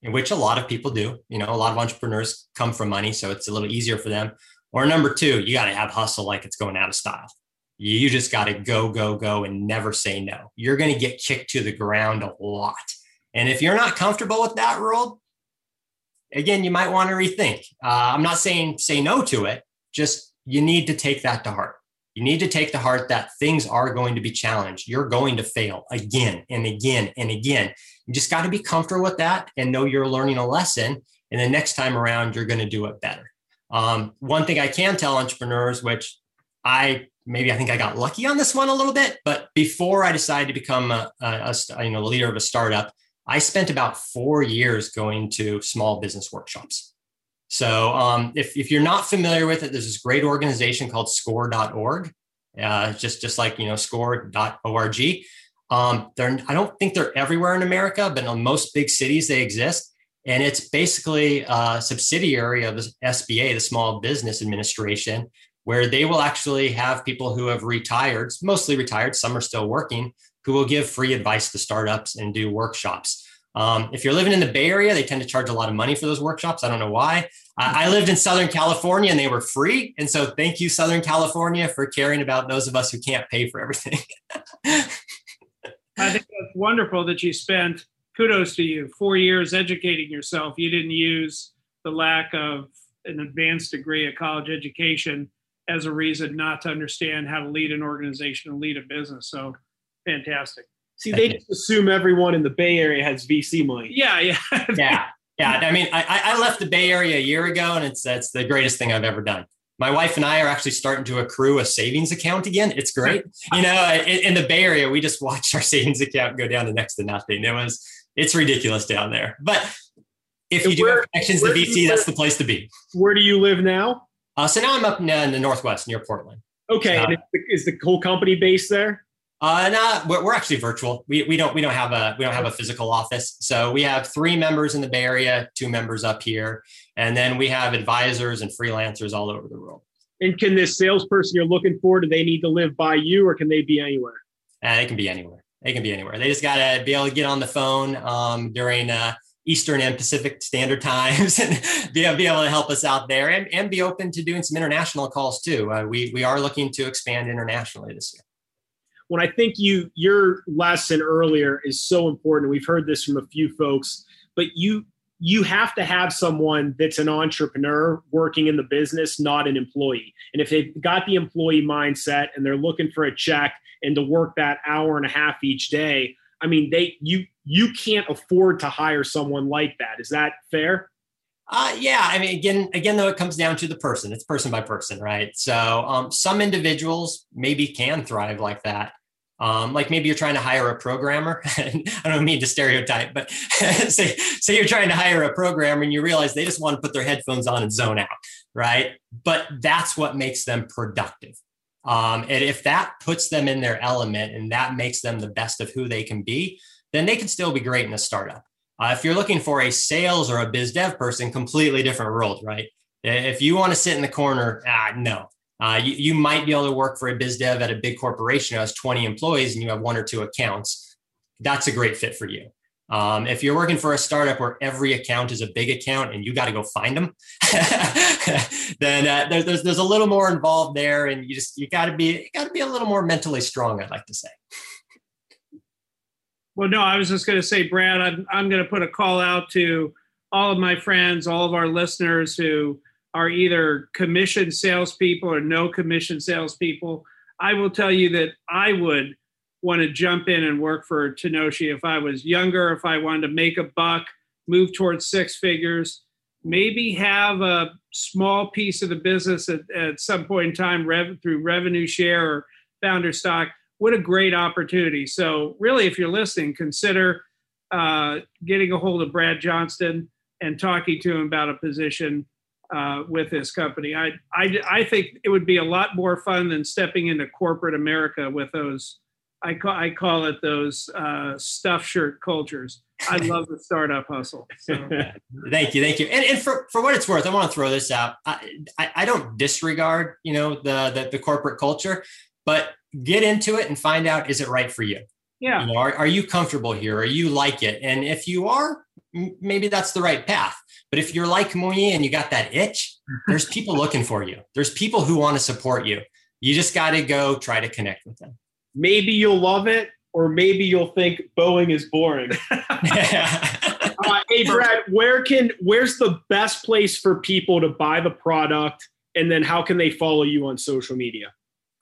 in which a lot of people do. You know, a lot of entrepreneurs come from money, so it's a little easier for them. Or number two, you got to have hustle like it's going out of style. You just got to go, go, go, and never say no. You're going to get kicked to the ground a lot. And if you're not comfortable with that world, again, you might want to rethink. Uh, I'm not saying say no to it, just you need to take that to heart. You need to take to heart that things are going to be challenged. You're going to fail again and again and again. You just got to be comfortable with that and know you're learning a lesson. And the next time around, you're going to do it better. Um, one thing I can tell entrepreneurs, which I maybe I think I got lucky on this one a little bit, but before I decided to become a, a, a you know leader of a startup, I spent about four years going to small business workshops. So um, if, if you're not familiar with it, there's this great organization called score.org, uh, just, just like, you know, score.org. Um, they're, I don't think they're everywhere in America, but in most big cities they exist. And it's basically a subsidiary of the SBA, the Small Business Administration, where they will actually have people who have retired, mostly retired, some are still working, who will give free advice to startups and do workshops. Um, if you're living in the Bay Area, they tend to charge a lot of money for those workshops. I don't know why. I, I lived in Southern California and they were free. And so thank you, Southern California, for caring about those of us who can't pay for everything. I think that's wonderful that you spent, kudos to you, four years educating yourself. You didn't use the lack of an advanced degree, a college education, as a reason not to understand how to lead an organization and lead a business. So fantastic. See, they just assume everyone in the Bay Area has VC money. Yeah, yeah, yeah, yeah. I mean, I, I left the Bay Area a year ago, and it's that's the greatest thing I've ever done. my wife and I are actually starting to accrue a savings account again. It's great. You know, in, in, the Bay Area, we just watched our savings account go down to next to nothing. It was, it's ridiculous down there. But if you do where, have connections to VC, that's the place to be. Where do you live now? Uh, so now I'm up in, the Northwest near Portland. Okay. Uh, is the whole company based there? Uh, no, we're, we're actually virtual. We, we don't we don't have a we don't have a physical office. So we have three members in the Bay Area, two members up here, and then we have advisors and freelancers all over the world. And can this salesperson you're looking for, do they need to live by you, or can they be anywhere? Uh, they can be anywhere. They can be anywhere. They just got to be able to get on the phone um, during uh, Eastern and Pacific standard times and be, be able to help us out there and, and be open to doing some international calls too. Uh, we, we are looking to expand internationally this year when I think you your lesson earlier is so important. We've heard this from a few folks, but you you have to have someone that's an entrepreneur working in the business, not an employee. And if they've got the employee mindset and they're looking for a check and to work that hour and a half each day, I mean, they you you can't afford to hire someone like that. Is that fair? Uh, yeah, I mean, again, again, though, it comes down to the person. It's person by person, right? So, um, some individuals maybe can thrive like that. Um, like maybe you're trying to hire a programmer. I don't mean to stereotype, but say, say you're trying to hire a programmer and you realize they just want to put their headphones on and zone out, right? But that's what makes them productive. Um, and if that puts them in their element and that makes them the best of who they can be, then they can still be great in a startup. Uh, if you're looking for a sales or a biz dev person, completely different world, right? If you want to sit in the corner, ah, no, uh, you, you might be able to work for a biz dev at a big corporation who has 20 employees and you have one or two accounts. That's a great fit for you. Um, if you're working for a startup where every account is a big account and you got to go find them, then uh, there's, there's, there's a little more involved there, and you just you got to be got to be a little more mentally strong. I'd like to say. Well, no, I was just going to say, Brad, I'm I'm going to put a call out to all of my friends, all of our listeners who are either commission salespeople or no commission salespeople. I will tell you that I would want to jump in and work for Tanoshi if I was younger, if I wanted to make a buck, move towards six figures, maybe have a small piece of the business at, at some point in time rev- through revenue share or founder stock. What a great opportunity. So, really, if you're listening, consider uh, getting a hold of Brad Johnston and talking to him about a position uh, with this company. I, I, I think it would be a lot more fun than stepping into corporate America with those. I call I call it those uh, stuff shirt cultures. I love the startup hustle. So. thank you, thank you. And, and for, for what it's worth, I want to throw this out. I, I, I don't disregard you know the, the the corporate culture, but get into it and find out is it right for you. Yeah. You know, are, are you comfortable here? Are you like it? And if you are, maybe that's the right path. But if you're like me and you got that itch, there's people looking for you. There's people who want to support you. You just got to go try to connect with them. Maybe you'll love it, or maybe you'll think Boeing is boring. uh, hey, Brad, where can where's the best place for people to buy the product, and then how can they follow you on social media?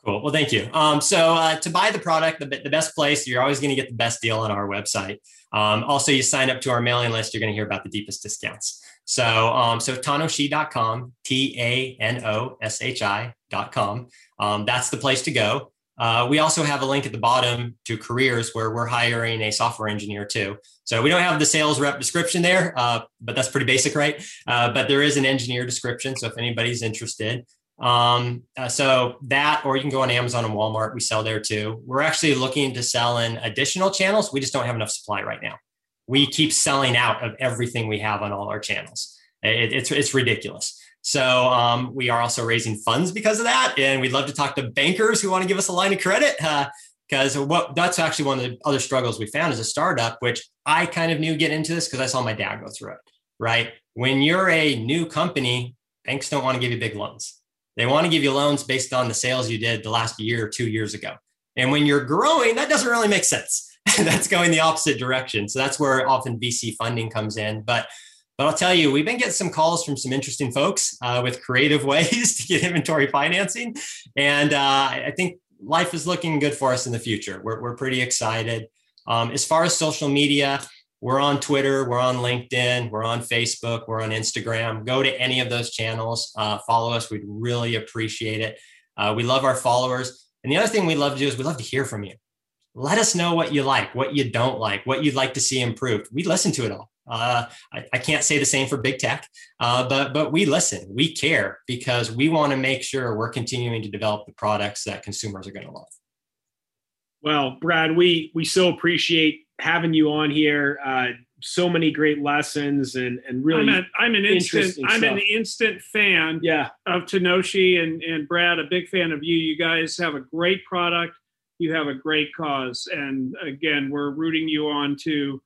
Cool. Well, thank you. Um, so uh, to buy the product, the, the best place, you're always going to get the best deal on our website. Um, also, you sign up to our mailing list, you're going to hear about the deepest discounts. So, um, so tanoshi.com, T A N O S H I.com. Um, that's the place to go. Uh, we also have a link at the bottom to careers where we're hiring a software engineer too. So we don't have the sales rep description there, uh, but that's pretty basic, right? Uh, but there is an engineer description. So if anybody's interested, um, uh, so that, or you can go on Amazon and Walmart. We sell there too. We're actually looking to sell in additional channels. We just don't have enough supply right now we keep selling out of everything we have on all our channels. It, it's it's ridiculous. So um, we are also raising funds because of that, and we'd love to talk to bankers who want to give us a line of credit. Because uh, what that's actually one of the other struggles we found as a startup, which I kind of knew getting into this because I saw my dad go through it. Right when you're a new company, banks don't want to give you big loans. They want to give you loans based on the sales you did the last year or two years ago. And when you're growing, that doesn't really make sense. that's going the opposite direction. So that's where often VC funding comes in. But but I'll tell you, we've been getting some calls from some interesting folks uh, with creative ways to get inventory financing, and uh, I think life is looking good for us in the future. We're we're pretty excited. Um, as far as social media, we're on Twitter, we're on LinkedIn, we're on Facebook, we're on Instagram. Go to any of those channels, uh, follow us. We'd really appreciate it. Uh, we love our followers. And the other thing we love to do is we love to hear from you. Let us know what you like, what you don't like, what you'd like to see improved. We listen to it all. Uh, I, I, can't say the same for big tech, uh, but but we listen, we care because we want to make sure we're continuing to develop the products that consumers are going to love. Well, Brad, we we so appreciate having you on here. Uh, so many great lessons and and really I'm, a, I'm an instant I'm stuff. an instant fan yeah. of Tanoshi and and Brad a big fan of you you guys have a great product you have a great cause and again we're rooting you on to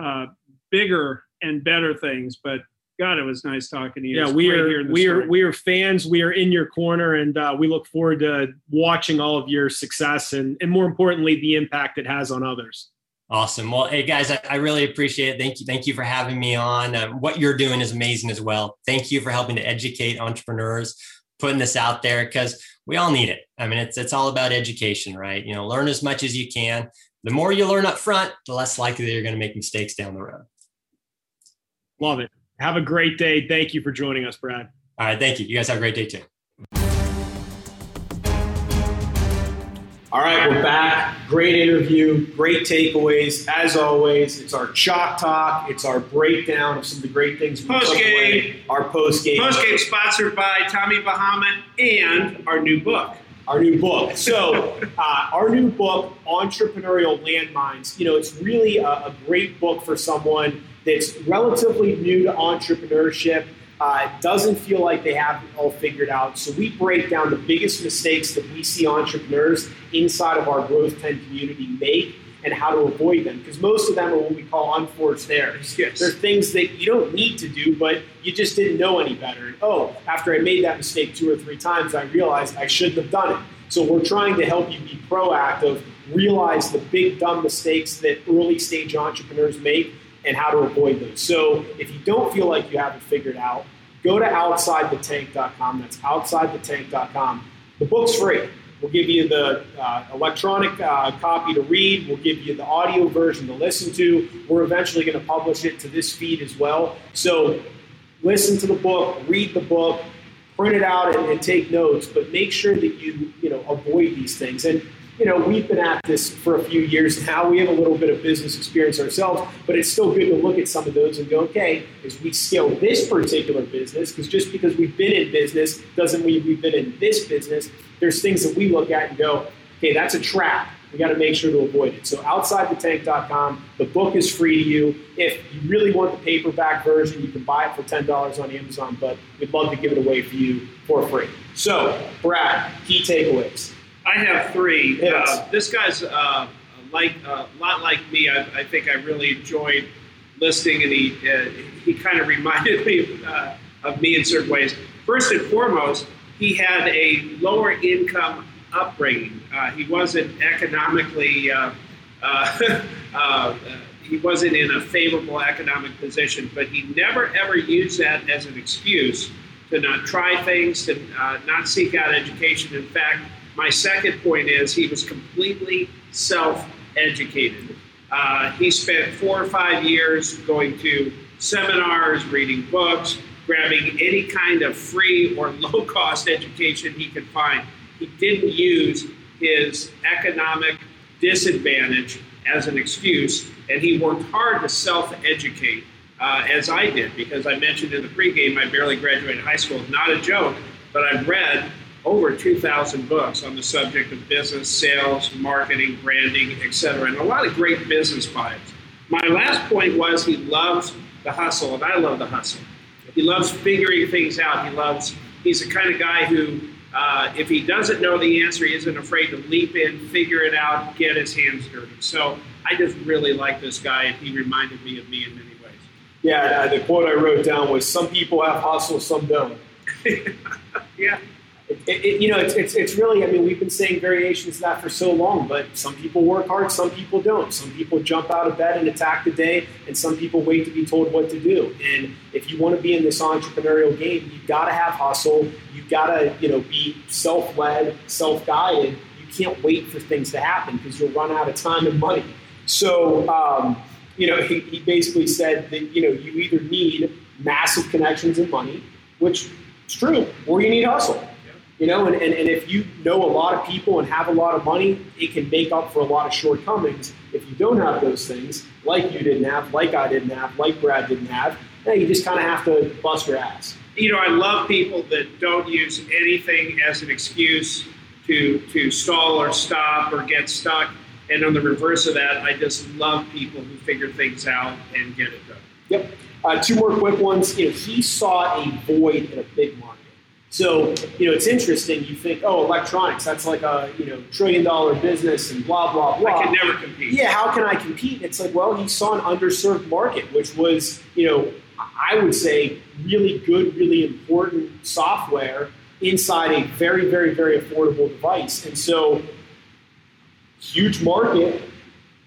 uh, bigger and better things but God, it was nice talking to you. Yeah, we are we are we are fans. We are in your corner, and uh, we look forward to watching all of your success and and more importantly, the impact it has on others. Awesome. Well, hey guys, I, I, really appreciate it. Thank you. Thank you for having me on. Uh, what you're doing is amazing as well. Thank you for helping to educate entrepreneurs, putting this out there because we all need it. I mean, it's it's all about education, right? You know, learn as much as you can. The more you learn up front, the less likely you're going to make mistakes down the road. Love it. Have a great day. Thank you for joining us, Brad. All right. Thank you. You guys have a great day too. All right, we're back. Great interview, great takeaways. As always, it's our chalk talk, it's our breakdown of some of the great things we post game. Our post game. Post game sponsored by Tommy Bahama and our new book. Our new book. So, uh, our new book, Entrepreneurial Landmines. You know, it's really a, a great book for someone that's relatively new to entrepreneurship uh, doesn't feel like they have it all figured out. So we break down the biggest mistakes that we see entrepreneurs inside of our Growth 10 community make and how to avoid them. Because most of them are what we call unforced errors. Yes. They're things that you don't need to do, but you just didn't know any better. And oh, after I made that mistake two or three times, I realized I shouldn't have done it. So we're trying to help you be proactive, realize the big dumb mistakes that early stage entrepreneurs make and how to avoid those. So if you don't feel like you have it figured out, go to outsidethetank.com. That's outsidethetank.com. The book's free. We'll give you the uh, electronic uh, copy to read. We'll give you the audio version to listen to. We're eventually going to publish it to this feed as well. So listen to the book, read the book, print it out, and, and take notes. But make sure that you you know avoid these things. And you know, we've been at this for a few years now. We have a little bit of business experience ourselves, but it's still good to look at some of those and go, okay, as we scale this particular business, because just because we've been in business doesn't mean we've been in this business. There's things that we look at and go, okay, that's a trap. We got to make sure to avoid it. So, outsidethetank.com, the book is free to you. If you really want the paperback version, you can buy it for $10 on Amazon, but we'd love to give it away for you for free. So, Brad, key takeaways. I have three. Yes. Uh, this guy's uh, like a uh, lot like me. I, I, think I really enjoyed listening, and he uh, he kind of reminded me uh, of me in certain ways. First and foremost, he had a lower income upbringing. Uh, he wasn't economically. he wasn't in a favorable economic position, but he never ever used that as an excuse to not try things, to not seek out education. In fact, my second point is he was completely self educated. Uh, he spent four or five years going to seminars, reading books, grabbing any kind of free or low cost education he could find. He didn't use his economic disadvantage as an excuse, and he worked hard to self educate, uh, as I did, because I mentioned in the pregame I barely graduated high school. Not a joke, but I've read over 2,000 books on the subject of business, sales, marketing, branding, etc., and a lot of great business vibes. My last point was he loves the hustle, and I love the hustle. He loves figuring things out. He loves, he's the kind of guy who, uh, if he doesn't know the answer, he isn't afraid to leap in, figure it out, get his hands dirty. So I just really like this guy, and he reminded me of me in many ways. Yeah, the quote I wrote down was Some people have hustle, some don't. yeah. It, it, you know, it's, it's, it's really, I mean, we've been saying variations of that for so long, but some people work hard, some people don't. Some people jump out of bed and attack the day, and some people wait to be told what to do. And if you want to be in this entrepreneurial game, you've got to have hustle. You've got to, you know, be self led, self guided. You can't wait for things to happen because you'll run out of time and money. So, um, you know, he, he basically said that, you know, you either need massive connections and money, which is true, or you need hustle. You know, and, and, and if you know a lot of people and have a lot of money, it can make up for a lot of shortcomings. If you don't have those things, like you didn't have, like I didn't have, like Brad didn't have, then you just kind of have to bust your ass. You know, I love people that don't use anything as an excuse to to stall or stop or get stuck. And on the reverse of that, I just love people who figure things out and get it done. Yep. Uh, two more quick ones. You know, he saw a void in a big market. So, you know, it's interesting. You think, oh, electronics, that's like a, you know, trillion dollar business and blah, blah, blah. I can never compete. Yeah, how can I compete? It's like, well, he saw an underserved market, which was, you know, I would say really good, really important software inside a very, very, very affordable device. And so, huge market,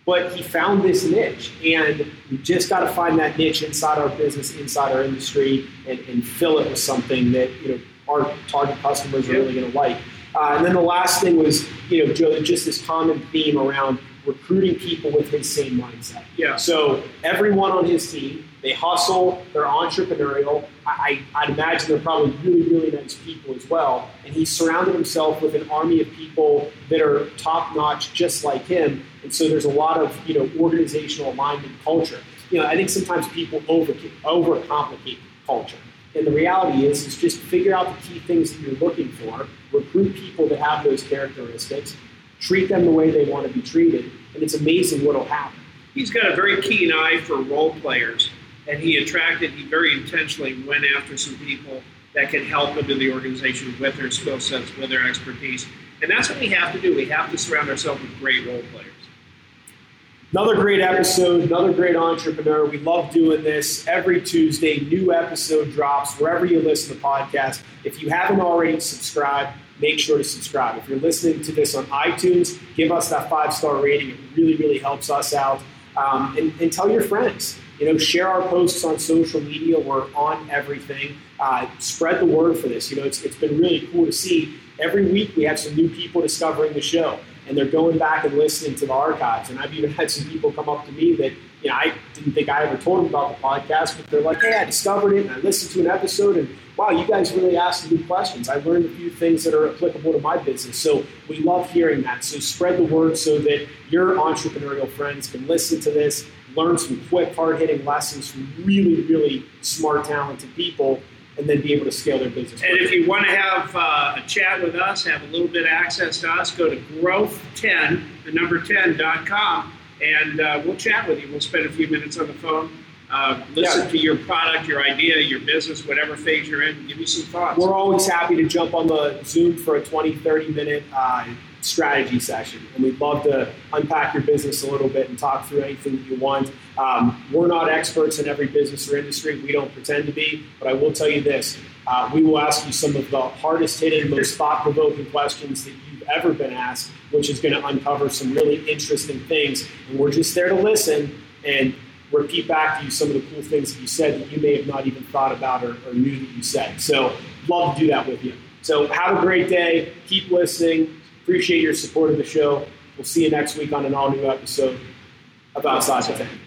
but he found this niche. And we just got to find that niche inside our business, inside our industry, and, and fill it with something that, you know, our target customers are really going to like. Uh, and then the last thing was, you know, Joe, just this common theme around recruiting people with his same mindset. Yeah. So everyone on his team, they hustle, they're entrepreneurial. I, I'd imagine they're probably really, really nice people as well. And he surrounded himself with an army of people that are top notch, just like him. And so there's a lot of you know organizational alignment and culture. You know, I think sometimes people over overcomplicate culture. And the reality is, is just figure out the key things that you're looking for, recruit people that have those characteristics, treat them the way they want to be treated, and it's amazing what'll happen. He's got a very keen eye for role players, and he attracted, he very intentionally went after some people that can help him in the organization with their skill sets, with their expertise. And that's what we have to do. We have to surround ourselves with great role players. Another great episode, another great entrepreneur. We love doing this every Tuesday. New episode drops wherever you listen to podcasts. If you haven't already subscribed, make sure to subscribe. If you're listening to this on iTunes, give us that five star rating. It really, really helps us out. Um, and, and, tell your friends. You know, share our posts on social media. We're on everything. Uh, spread the word for this. You know, it's, it's been really cool to see. Every week we have some new people discovering the show and they're going back and listening to the archives. And I've even had some people come up to me that you know I didn't think I ever told them about the podcast, but they're like, "Hey, I discovered it and I listened to an episode, and wow, you guys really asked some good questions. I learned a few things that are applicable to my business." So we love hearing that. So spread the word so that your entrepreneurial friends can listen to this, learn some quick, hard hitting lessons from really, really smart, talented people and then be able to scale their business. And if you want to have uh, a chat with us, have a little bit of access to us, go to growth10, the number 10.com, and uh, we'll chat with you. We'll spend a few minutes on the phone. Uh, listen yeah. to your product, your idea, your business, whatever phase you're in, give you some thoughts. We're always happy to jump on the Zoom for a 20, 30 minute uh, strategy session. And we'd love to unpack your business a little bit and talk through anything that you want. Um, we're not experts in every business or industry. We don't pretend to be. But I will tell you this uh, we will ask you some of the hardest hitting, most thought provoking questions that you've ever been asked, which is going to uncover some really interesting things. And we're just there to listen and repeat back to you some of the cool things that you said that you may have not even thought about or, or knew that you said. So, love to do that with you. So, have a great day. Keep listening. Appreciate your support of the show. We'll see you next week on an all new episode of Outside the Tank.